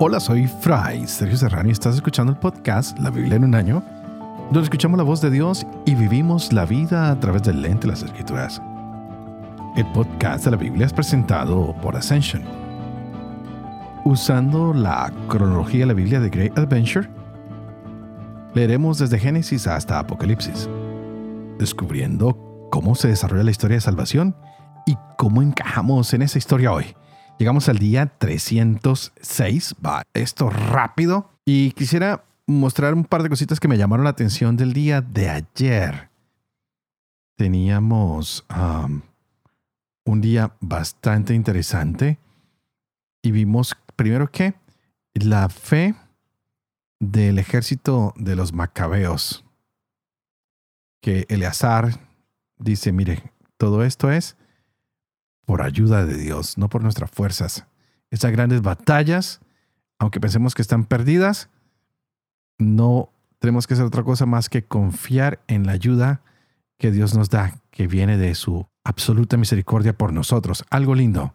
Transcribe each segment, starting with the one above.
Hola, soy Fray Sergio Serrano y estás escuchando el podcast La Biblia en un año, donde escuchamos la voz de Dios y vivimos la vida a través del lente de las Escrituras. El podcast de la Biblia es presentado por Ascension. Usando la cronología de la Biblia de Great Adventure, leeremos desde Génesis hasta Apocalipsis, descubriendo cómo se desarrolla la historia de salvación y cómo encajamos en esa historia hoy. Llegamos al día 306. Va esto rápido. Y quisiera mostrar un par de cositas que me llamaron la atención del día de ayer. Teníamos un día bastante interesante y vimos primero que la fe del ejército de los macabeos. Que Eleazar dice, mire, todo esto es por ayuda de Dios, no por nuestras fuerzas. Esas grandes batallas, aunque pensemos que están perdidas, no tenemos que hacer otra cosa más que confiar en la ayuda que Dios nos da, que viene de su absoluta misericordia por nosotros. Algo lindo.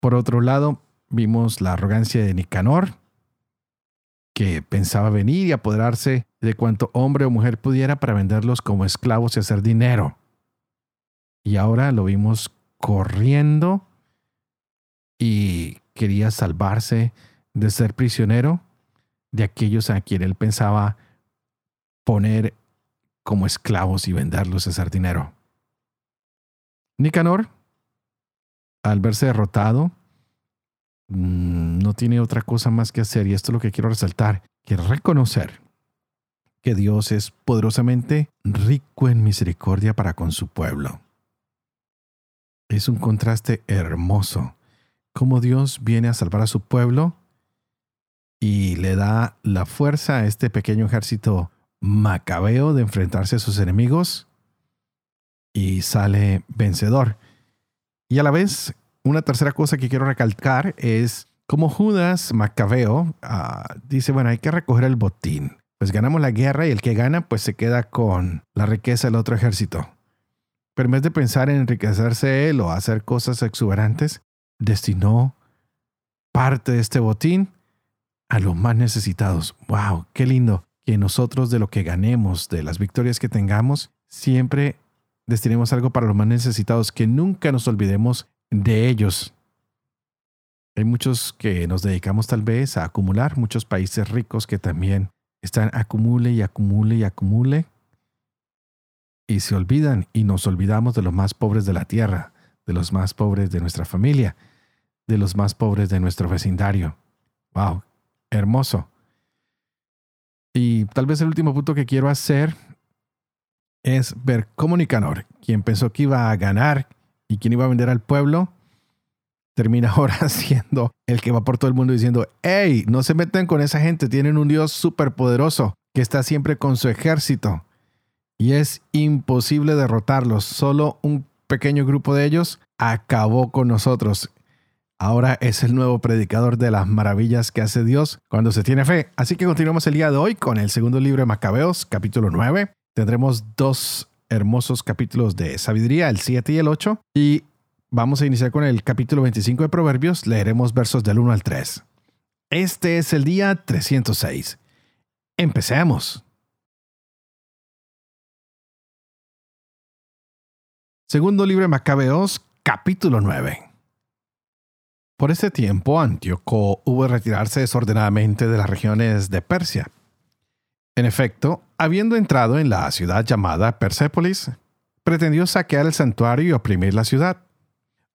Por otro lado, vimos la arrogancia de Nicanor, que pensaba venir y apoderarse de cuanto hombre o mujer pudiera para venderlos como esclavos y hacer dinero. Y ahora lo vimos corriendo y quería salvarse de ser prisionero de aquellos a quien él pensaba poner como esclavos y venderlos a hacer dinero. Nicanor, al verse derrotado, mm, no tiene otra cosa más que hacer, y esto es lo que quiero resaltar, que reconocer que Dios es poderosamente rico en misericordia para con su pueblo. Es un contraste hermoso. Cómo Dios viene a salvar a su pueblo y le da la fuerza a este pequeño ejército macabeo de enfrentarse a sus enemigos y sale vencedor. Y a la vez, una tercera cosa que quiero recalcar es cómo Judas Macabeo ah, dice, bueno, hay que recoger el botín. Pues ganamos la guerra y el que gana pues se queda con la riqueza del otro ejército. Pero en vez de pensar en enriquecerse él o hacer cosas exuberantes, destinó parte de este botín a los más necesitados. ¡Wow! ¡Qué lindo! Que nosotros de lo que ganemos, de las victorias que tengamos, siempre destinemos algo para los más necesitados, que nunca nos olvidemos de ellos. Hay muchos que nos dedicamos tal vez a acumular, muchos países ricos que también están acumule y acumule y acumule y se olvidan y nos olvidamos de los más pobres de la tierra, de los más pobres de nuestra familia, de los más pobres de nuestro vecindario. ¡Wow! Hermoso. Y tal vez el último punto que quiero hacer es ver cómo Nicanor, quien pensó que iba a ganar y quien iba a vender al pueblo, termina ahora siendo el que va por todo el mundo diciendo, hey, no se metan con esa gente, tienen un Dios superpoderoso que está siempre con su ejército y es imposible derrotarlos. Solo un pequeño grupo de ellos acabó con nosotros. Ahora es el nuevo predicador de las maravillas que hace Dios cuando se tiene fe. Así que continuamos el día de hoy con el segundo libro de Macabeos, capítulo 9. Tendremos dos hermosos capítulos de sabiduría, el 7 y el 8. Y vamos a iniciar con el capítulo 25 de Proverbios. Leeremos versos del 1 al 3. Este es el día 306. Empecemos. Segundo libro de Macabeos, capítulo 9. Por ese tiempo, Antíoco hubo de retirarse desordenadamente de las regiones de Persia. En efecto, habiendo entrado en la ciudad llamada Persépolis, pretendió saquear el santuario y oprimir la ciudad.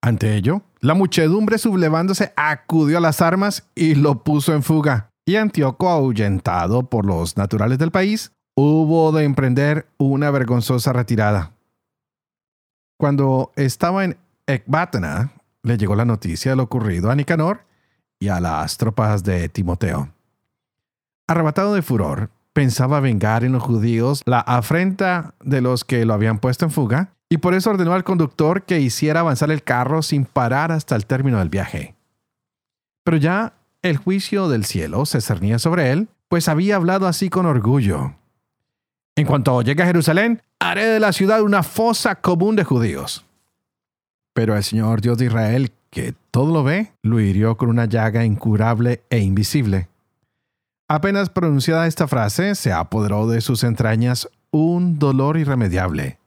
Ante ello, la muchedumbre sublevándose acudió a las armas y lo puso en fuga. Y Antíoco, ahuyentado por los naturales del país, hubo de emprender una vergonzosa retirada. Cuando estaba en Ecbatana, le llegó la noticia de lo ocurrido a Nicanor y a las tropas de Timoteo. Arrebatado de furor, pensaba vengar en los judíos la afrenta de los que lo habían puesto en fuga, y por eso ordenó al conductor que hiciera avanzar el carro sin parar hasta el término del viaje. Pero ya el juicio del cielo se cernía sobre él, pues había hablado así con orgullo. En cuanto llegue a Jerusalén, haré de la ciudad una fosa común de judíos. Pero el Señor Dios de Israel que todo lo ve, lo hirió con una llaga incurable e invisible. Apenas pronunciada esta frase, se apoderó de sus entrañas un dolor irremediable,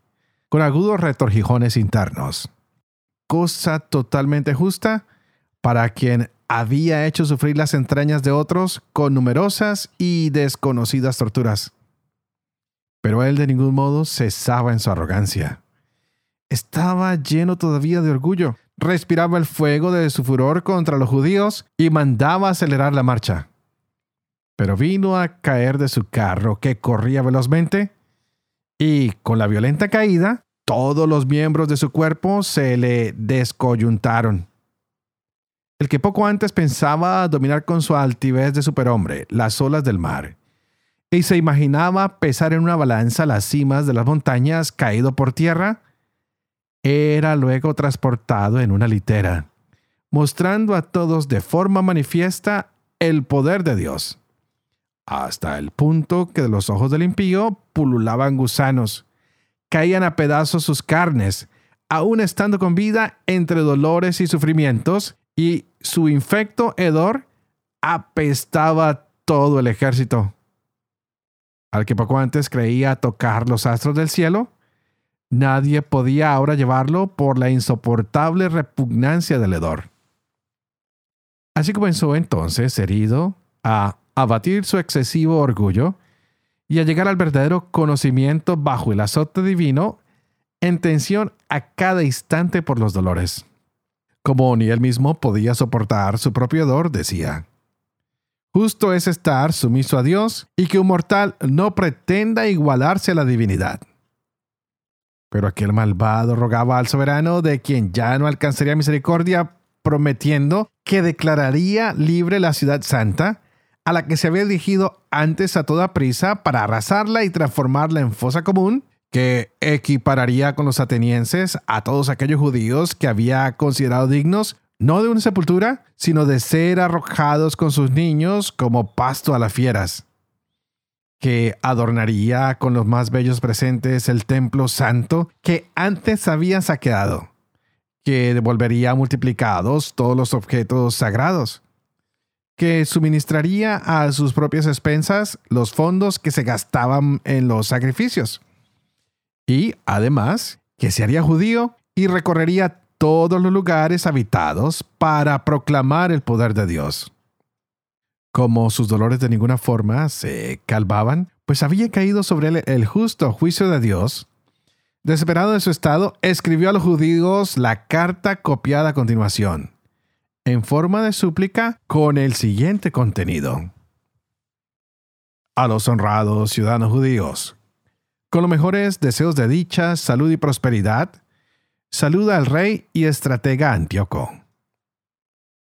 con agudos retorjijones internos. Cosa totalmente justa para quien había hecho sufrir las entrañas de otros con numerosas y desconocidas torturas. Pero él de ningún modo cesaba en su arrogancia. Estaba lleno todavía de orgullo, respiraba el fuego de su furor contra los judíos y mandaba acelerar la marcha. Pero vino a caer de su carro que corría velozmente y con la violenta caída, todos los miembros de su cuerpo se le descoyuntaron. El que poco antes pensaba dominar con su altivez de superhombre las olas del mar, y se imaginaba pesar en una balanza las cimas de las montañas caído por tierra, era luego transportado en una litera, mostrando a todos de forma manifiesta el poder de Dios, hasta el punto que de los ojos del impío pululaban gusanos, caían a pedazos sus carnes, aún estando con vida entre dolores y sufrimientos, y su infecto hedor apestaba todo el ejército. Al que poco antes creía tocar los astros del cielo, Nadie podía ahora llevarlo por la insoportable repugnancia del hedor. Así comenzó entonces, herido, a abatir su excesivo orgullo y a llegar al verdadero conocimiento bajo el azote divino en tensión a cada instante por los dolores. Como ni él mismo podía soportar su propio hedor, decía, Justo es estar sumiso a Dios y que un mortal no pretenda igualarse a la divinidad. Pero aquel malvado rogaba al soberano de quien ya no alcanzaría misericordia, prometiendo que declararía libre la ciudad santa, a la que se había dirigido antes a toda prisa para arrasarla y transformarla en fosa común, que equipararía con los atenienses a todos aquellos judíos que había considerado dignos no de una sepultura, sino de ser arrojados con sus niños como pasto a las fieras que adornaría con los más bellos presentes el templo santo que antes había saqueado, que devolvería multiplicados todos los objetos sagrados, que suministraría a sus propias expensas los fondos que se gastaban en los sacrificios, y además que se haría judío y recorrería todos los lugares habitados para proclamar el poder de Dios. Como sus dolores de ninguna forma se calvaban, pues había caído sobre él el justo juicio de Dios, desesperado de su estado, escribió a los judíos la carta copiada a continuación, en forma de súplica con el siguiente contenido. A los honrados ciudadanos judíos, con los mejores deseos de dicha, salud y prosperidad, saluda al rey y estratega Antíoco.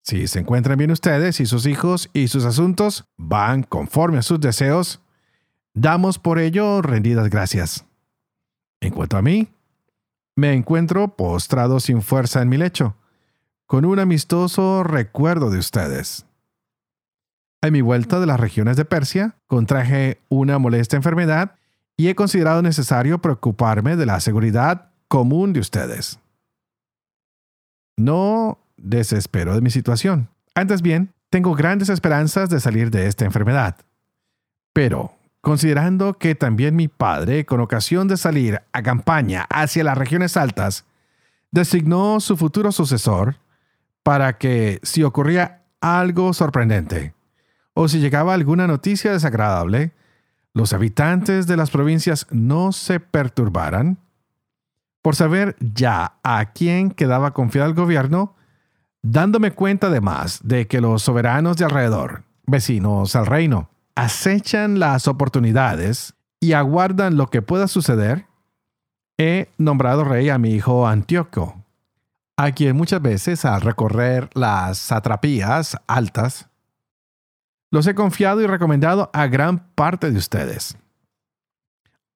Si se encuentran bien ustedes y sus hijos y sus asuntos van conforme a sus deseos, damos por ello rendidas gracias. En cuanto a mí, me encuentro postrado sin fuerza en mi lecho, con un amistoso recuerdo de ustedes. En mi vuelta de las regiones de Persia, contraje una molesta enfermedad y he considerado necesario preocuparme de la seguridad común de ustedes. No desespero de mi situación. Antes bien, tengo grandes esperanzas de salir de esta enfermedad. Pero, considerando que también mi padre, con ocasión de salir a campaña hacia las regiones altas, designó su futuro sucesor para que, si ocurría algo sorprendente, o si llegaba alguna noticia desagradable, los habitantes de las provincias no se perturbaran, por saber ya a quién quedaba confiado el gobierno, dándome cuenta además de que los soberanos de alrededor, vecinos al reino, acechan las oportunidades y aguardan lo que pueda suceder, he nombrado rey a mi hijo Antíoco, a quien muchas veces al recorrer las satrapías altas, los he confiado y recomendado a gran parte de ustedes.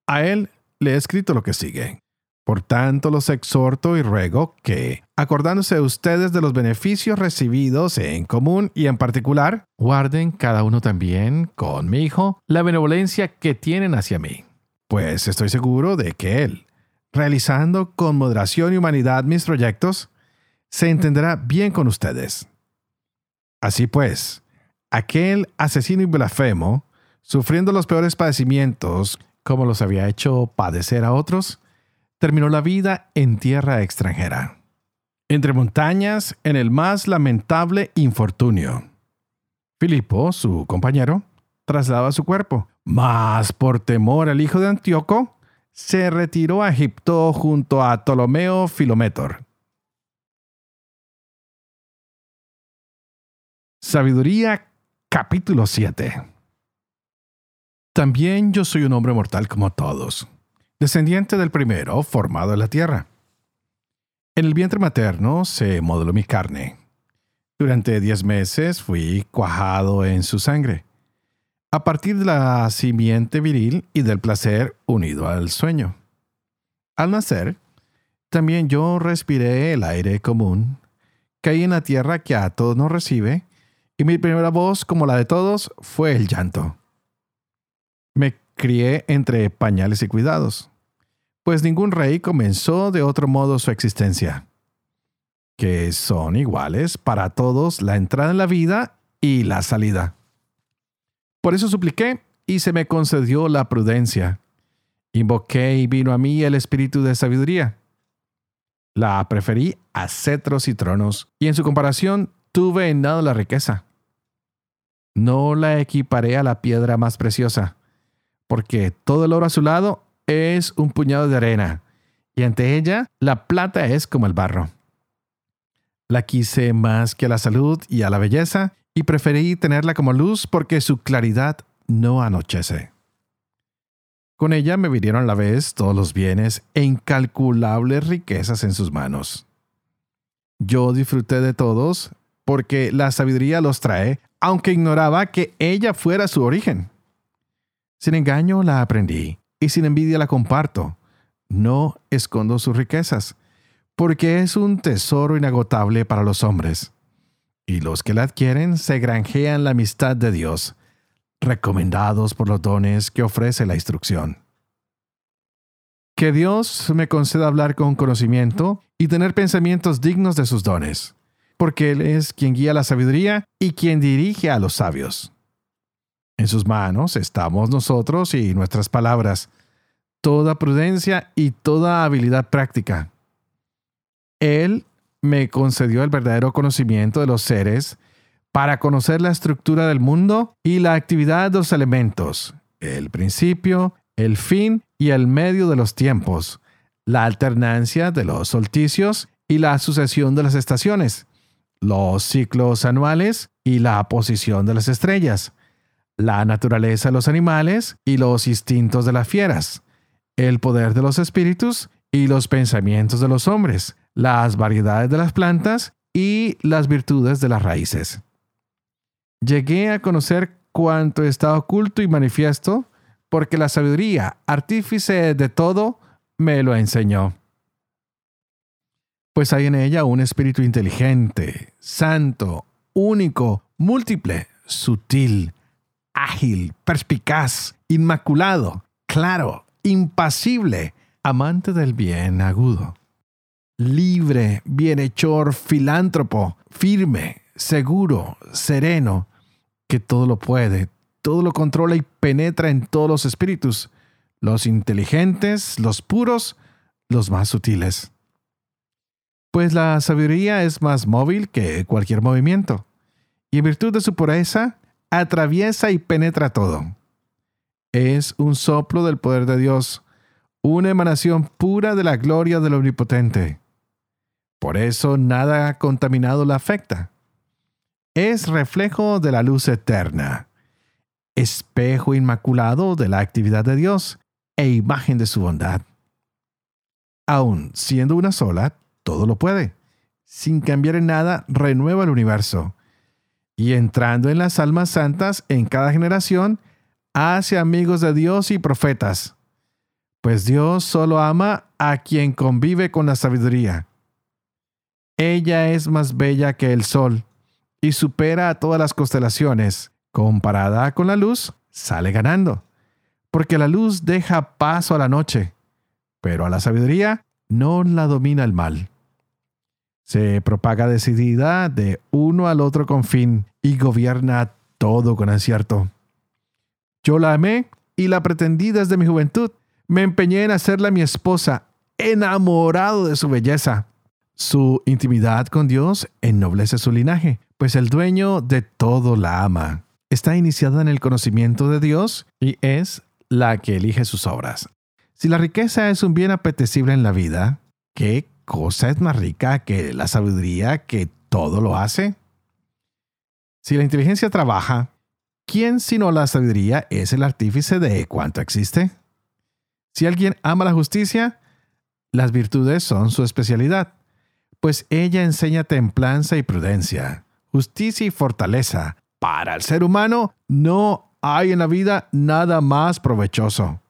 A él le he escrito lo que sigue. Por tanto, los exhorto y ruego que, acordándose ustedes de los beneficios recibidos en común y en particular, guarden cada uno también, con mi hijo, la benevolencia que tienen hacia mí. Pues estoy seguro de que él, realizando con moderación y humanidad mis proyectos, se entenderá bien con ustedes. Así pues, aquel asesino y blasfemo, sufriendo los peores padecimientos como los había hecho padecer a otros, terminó la vida en tierra extranjera, entre montañas en el más lamentable infortunio. Filipo, su compañero, trasladaba su cuerpo, mas por temor al hijo de Antíoco, se retiró a Egipto junto a Ptolomeo Filométor. Sabiduría capítulo 7 También yo soy un hombre mortal como todos, descendiente del primero formado en la tierra. En el vientre materno se modeló mi carne. Durante diez meses fui cuajado en su sangre a partir de la simiente viril y del placer unido al sueño. Al nacer, también yo respiré el aire común, caí en la tierra que a todos nos recibe, y mi primera voz, como la de todos, fue el llanto. Me crié entre pañales y cuidados, pues ningún rey comenzó de otro modo su existencia, que son iguales para todos la entrada en la vida y la salida. Por eso supliqué y se me concedió la prudencia. Invoqué y vino a mí el espíritu de sabiduría. La preferí a cetros y tronos, y en su comparación tuve en nada la riqueza. No la equiparé a la piedra más preciosa, porque todo el oro a su lado es un puñado de arena, y ante ella la plata es como el barro. La quise más que a la salud y a la belleza, y preferí tenerla como luz porque su claridad no anochece. Con ella me vinieron a la vez todos los bienes e incalculables riquezas en sus manos. Yo disfruté de todos porque la sabiduría los trae, aunque ignoraba que ella fuera su origen. Sin engaño la aprendí y sin envidia la comparto. No escondo sus riquezas, porque es un tesoro inagotable para los hombres y los que la adquieren se granjean la amistad de Dios, recomendados por los dones que ofrece la instrucción. Que Dios me conceda hablar con conocimiento y tener pensamientos dignos de sus dones, porque Él es quien guía la sabiduría y quien dirige a los sabios. En sus manos estamos nosotros y nuestras palabras, toda prudencia y toda habilidad práctica. Él me concedió el verdadero conocimiento de los seres para conocer la estructura del mundo y la actividad de los elementos, el principio, el fin y el medio de los tiempos, la alternancia de los solsticios y la sucesión de las estaciones, los ciclos anuales y la posición de las estrellas, la naturaleza de los animales y los instintos de las fieras, el poder de los espíritus y los pensamientos de los hombres, las variedades de las plantas y las virtudes de las raíces. Llegué a conocer cuanto está oculto y manifiesto, porque la sabiduría, artífice de todo, me lo enseñó. Pues hay en ella un espíritu inteligente, santo, único, múltiple, sutil, ágil, perspicaz, inmaculado, claro, impasible, amante del bien agudo libre, bienhechor, filántropo, firme, seguro, sereno, que todo lo puede, todo lo controla y penetra en todos los espíritus, los inteligentes, los puros, los más sutiles. Pues la sabiduría es más móvil que cualquier movimiento, y en virtud de su pureza, atraviesa y penetra todo. Es un soplo del poder de Dios, una emanación pura de la gloria del Omnipotente. Por eso nada contaminado la afecta. Es reflejo de la luz eterna, espejo inmaculado de la actividad de Dios e imagen de su bondad. Aun siendo una sola, todo lo puede. Sin cambiar en nada, renueva el universo. Y entrando en las almas santas en cada generación, hace amigos de Dios y profetas. Pues Dios solo ama a quien convive con la sabiduría ella es más bella que el sol y supera a todas las constelaciones. Comparada con la luz, sale ganando, porque la luz deja paso a la noche, pero a la sabiduría no la domina el mal. Se propaga decidida de uno al otro con fin y gobierna todo con acierto. Yo la amé y la pretendí desde mi juventud. Me empeñé en hacerla mi esposa, enamorado de su belleza. Su intimidad con Dios ennoblece su linaje, pues el dueño de todo la ama. Está iniciada en el conocimiento de Dios y es la que elige sus obras. Si la riqueza es un bien apetecible en la vida, ¿qué cosa es más rica que la sabiduría que todo lo hace? Si la inteligencia trabaja, ¿quién sino la sabiduría es el artífice de cuánto existe? Si alguien ama la justicia, las virtudes son su especialidad pues ella enseña templanza y prudencia, justicia y fortaleza. Para el ser humano no hay en la vida nada más provechoso.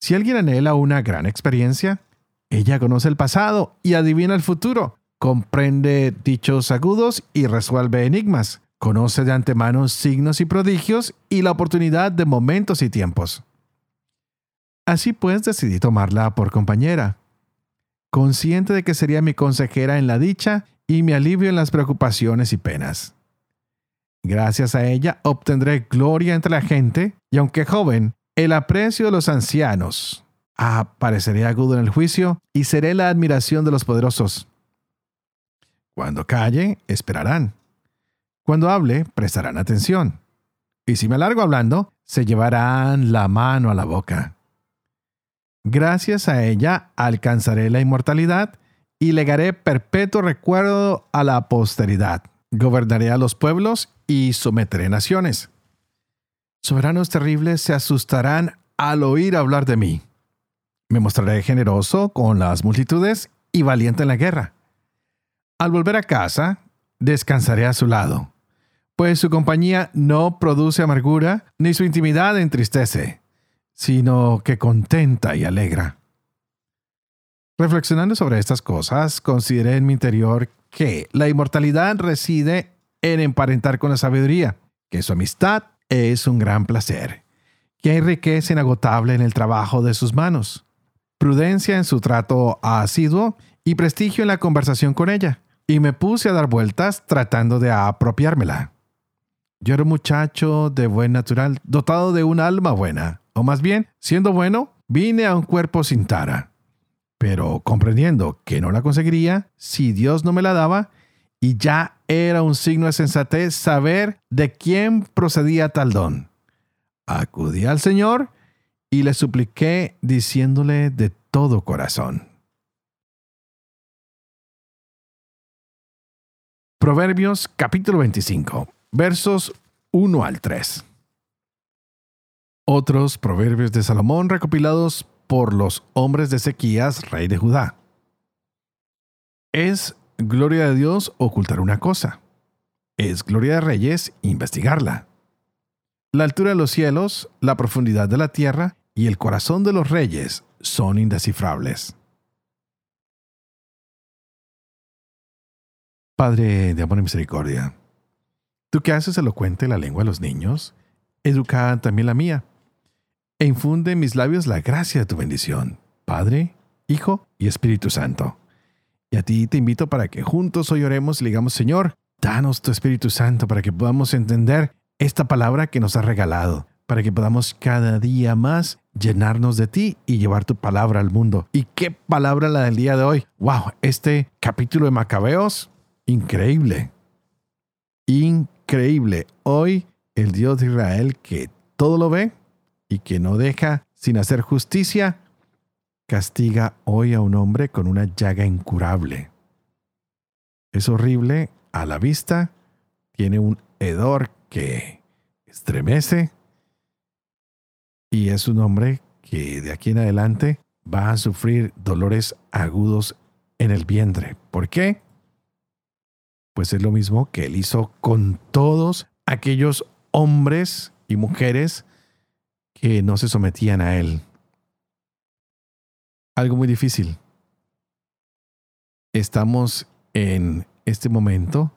Si alguien anhela una gran experiencia, ella conoce el pasado y adivina el futuro, comprende dichos agudos y resuelve enigmas, conoce de antemano signos y prodigios y la oportunidad de momentos y tiempos. Así pues decidí tomarla por compañera consciente de que sería mi consejera en la dicha y mi alivio en las preocupaciones y penas. Gracias a ella obtendré gloria entre la gente y aunque joven, el aprecio de los ancianos. Apareceré agudo en el juicio y seré la admiración de los poderosos. Cuando calle, esperarán. Cuando hable, prestarán atención. Y si me alargo hablando, se llevarán la mano a la boca. Gracias a ella alcanzaré la inmortalidad y legaré perpetuo recuerdo a la posteridad. Gobernaré a los pueblos y someteré naciones. Soberanos terribles se asustarán al oír hablar de mí. Me mostraré generoso con las multitudes y valiente en la guerra. Al volver a casa, descansaré a su lado, pues su compañía no produce amargura, ni su intimidad entristece sino que contenta y alegra. Reflexionando sobre estas cosas, consideré en mi interior que la inmortalidad reside en emparentar con la sabiduría, que su amistad es un gran placer, que hay riqueza inagotable en el trabajo de sus manos, prudencia en su trato asiduo y prestigio en la conversación con ella, y me puse a dar vueltas tratando de apropiármela. Yo era un muchacho de buen natural, dotado de un alma buena, o más bien, siendo bueno, vine a un cuerpo sin tara. Pero comprendiendo que no la conseguiría si Dios no me la daba, y ya era un signo de sensatez saber de quién procedía tal don. Acudí al Señor y le supliqué diciéndole de todo corazón. Proverbios capítulo 25, versos 1 al 3 otros proverbios de Salomón recopilados por los hombres de Ezequías, rey de Judá. Es gloria de Dios ocultar una cosa. Es gloria de reyes investigarla. La altura de los cielos, la profundidad de la tierra y el corazón de los reyes son indescifrables. Padre de amor y misericordia, tú que haces elocuente la lengua de los niños, educa también la mía e infunde en mis labios la gracia de tu bendición, Padre, Hijo y Espíritu Santo. Y a ti te invito para que juntos hoy oremos y digamos, Señor, danos tu Espíritu Santo para que podamos entender esta palabra que nos has regalado, para que podamos cada día más llenarnos de ti y llevar tu palabra al mundo. ¿Y qué palabra la del día de hoy? ¡Wow! Este capítulo de Macabeos, increíble. Increíble. Hoy el Dios de Israel que todo lo ve, y que no deja sin hacer justicia, castiga hoy a un hombre con una llaga incurable. Es horrible a la vista, tiene un hedor que estremece y es un hombre que de aquí en adelante va a sufrir dolores agudos en el vientre. ¿Por qué? Pues es lo mismo que él hizo con todos aquellos hombres y mujeres que no se sometían a él. Algo muy difícil. Estamos en este momento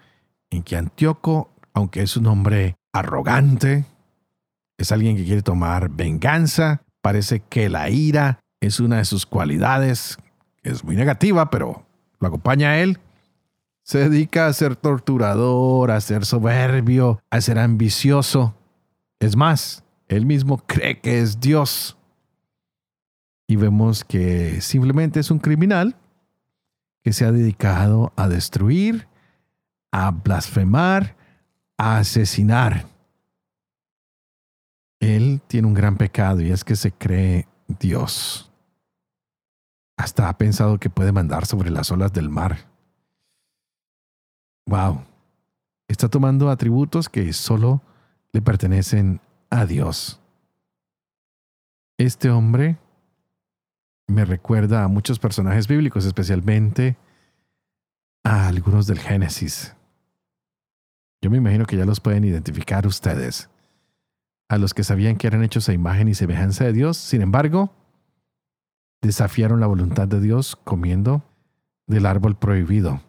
en que Antíoco, aunque es un hombre arrogante, es alguien que quiere tomar venganza, parece que la ira es una de sus cualidades, es muy negativa, pero lo acompaña a él, se dedica a ser torturador, a ser soberbio, a ser ambicioso. Es más, él mismo cree que es Dios. Y vemos que simplemente es un criminal que se ha dedicado a destruir, a blasfemar, a asesinar. Él tiene un gran pecado y es que se cree Dios. Hasta ha pensado que puede mandar sobre las olas del mar. Wow. Está tomando atributos que solo le pertenecen a Dios. Este hombre me recuerda a muchos personajes bíblicos, especialmente a algunos del Génesis. Yo me imagino que ya los pueden identificar ustedes. A los que sabían que eran hechos a imagen y semejanza de Dios, sin embargo, desafiaron la voluntad de Dios comiendo del árbol prohibido.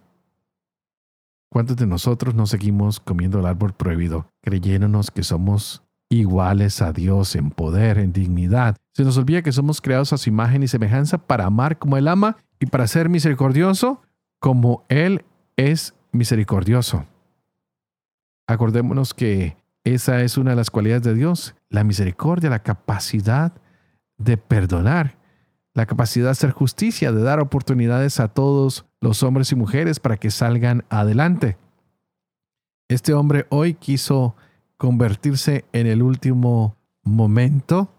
¿Cuántos de nosotros no seguimos comiendo el árbol prohibido, creyéndonos que somos iguales a Dios en poder, en dignidad? Se nos olvida que somos creados a su imagen y semejanza para amar como Él ama y para ser misericordioso como Él es misericordioso. Acordémonos que esa es una de las cualidades de Dios, la misericordia, la capacidad de perdonar, la capacidad de hacer justicia, de dar oportunidades a todos los hombres y mujeres para que salgan adelante. Este hombre hoy quiso convertirse en el último momento,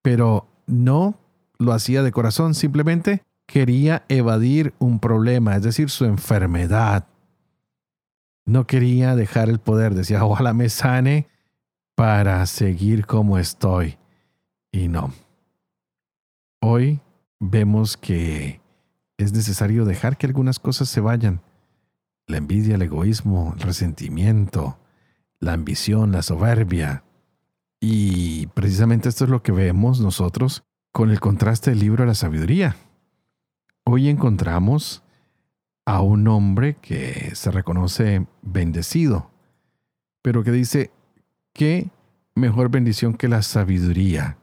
pero no lo hacía de corazón, simplemente quería evadir un problema, es decir, su enfermedad. No quería dejar el poder, decía, ojalá me sane para seguir como estoy. Y no. Hoy vemos que es necesario dejar que algunas cosas se vayan. La envidia, el egoísmo, el resentimiento, la ambición, la soberbia. Y precisamente esto es lo que vemos nosotros con el contraste del libro de la sabiduría. Hoy encontramos a un hombre que se reconoce bendecido, pero que dice, ¿qué mejor bendición que la sabiduría?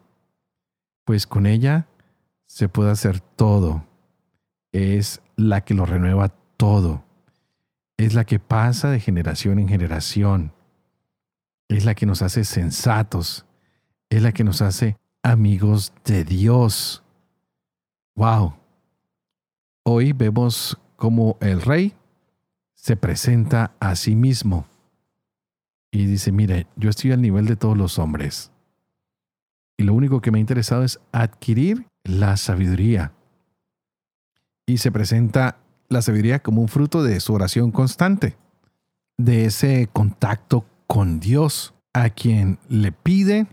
Pues con ella se puede hacer todo es la que lo renueva todo. Es la que pasa de generación en generación. Es la que nos hace sensatos. Es la que nos hace amigos de Dios. Wow. Hoy vemos cómo el rey se presenta a sí mismo y dice, mire, yo estoy al nivel de todos los hombres. Y lo único que me ha interesado es adquirir la sabiduría y se presenta la sabiduría como un fruto de su oración constante, de ese contacto con Dios, a quien le pide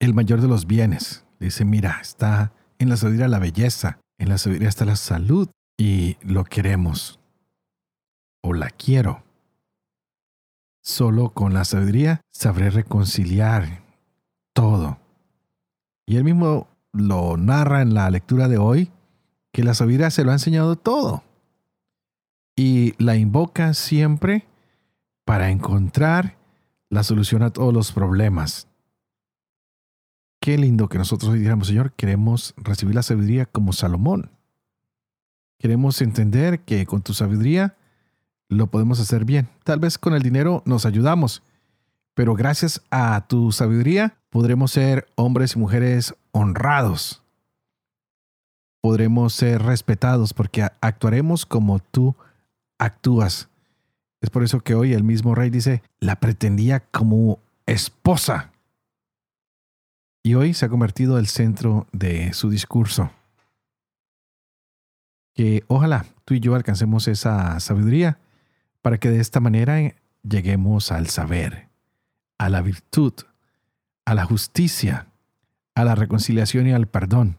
el mayor de los bienes. Dice, mira, está en la sabiduría la belleza, en la sabiduría está la salud y lo queremos o la quiero. Solo con la sabiduría sabré reconciliar todo. Y él mismo lo narra en la lectura de hoy, que la sabiduría se lo ha enseñado todo. Y la invoca siempre para encontrar la solución a todos los problemas. Qué lindo que nosotros digamos, Señor, queremos recibir la sabiduría como Salomón. Queremos entender que con tu sabiduría lo podemos hacer bien. Tal vez con el dinero nos ayudamos, pero gracias a tu sabiduría podremos ser hombres y mujeres honrados podremos ser respetados porque actuaremos como tú actúas. Es por eso que hoy el mismo rey dice, la pretendía como esposa. Y hoy se ha convertido el centro de su discurso. Que ojalá tú y yo alcancemos esa sabiduría para que de esta manera lleguemos al saber, a la virtud, a la justicia, a la reconciliación y al perdón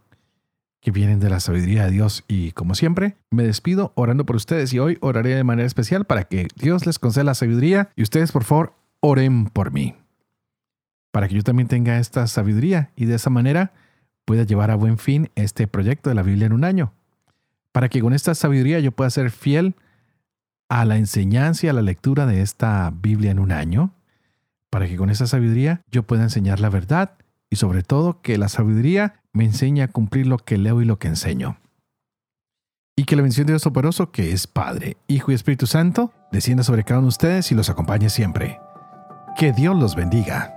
que vienen de la sabiduría de Dios. Y como siempre, me despido orando por ustedes y hoy oraré de manera especial para que Dios les conceda la sabiduría y ustedes por favor oren por mí. Para que yo también tenga esta sabiduría y de esa manera pueda llevar a buen fin este proyecto de la Biblia en un año. Para que con esta sabiduría yo pueda ser fiel a la enseñanza y a la lectura de esta Biblia en un año. Para que con esa sabiduría yo pueda enseñar la verdad y sobre todo que la sabiduría me enseña a cumplir lo que leo y lo que enseño. y que la bendición de Dios Toporoso, que es Padre, Hijo y Espíritu Santo, descienda sobre cada uno de ustedes y los acompañe siempre. Que Dios los bendiga.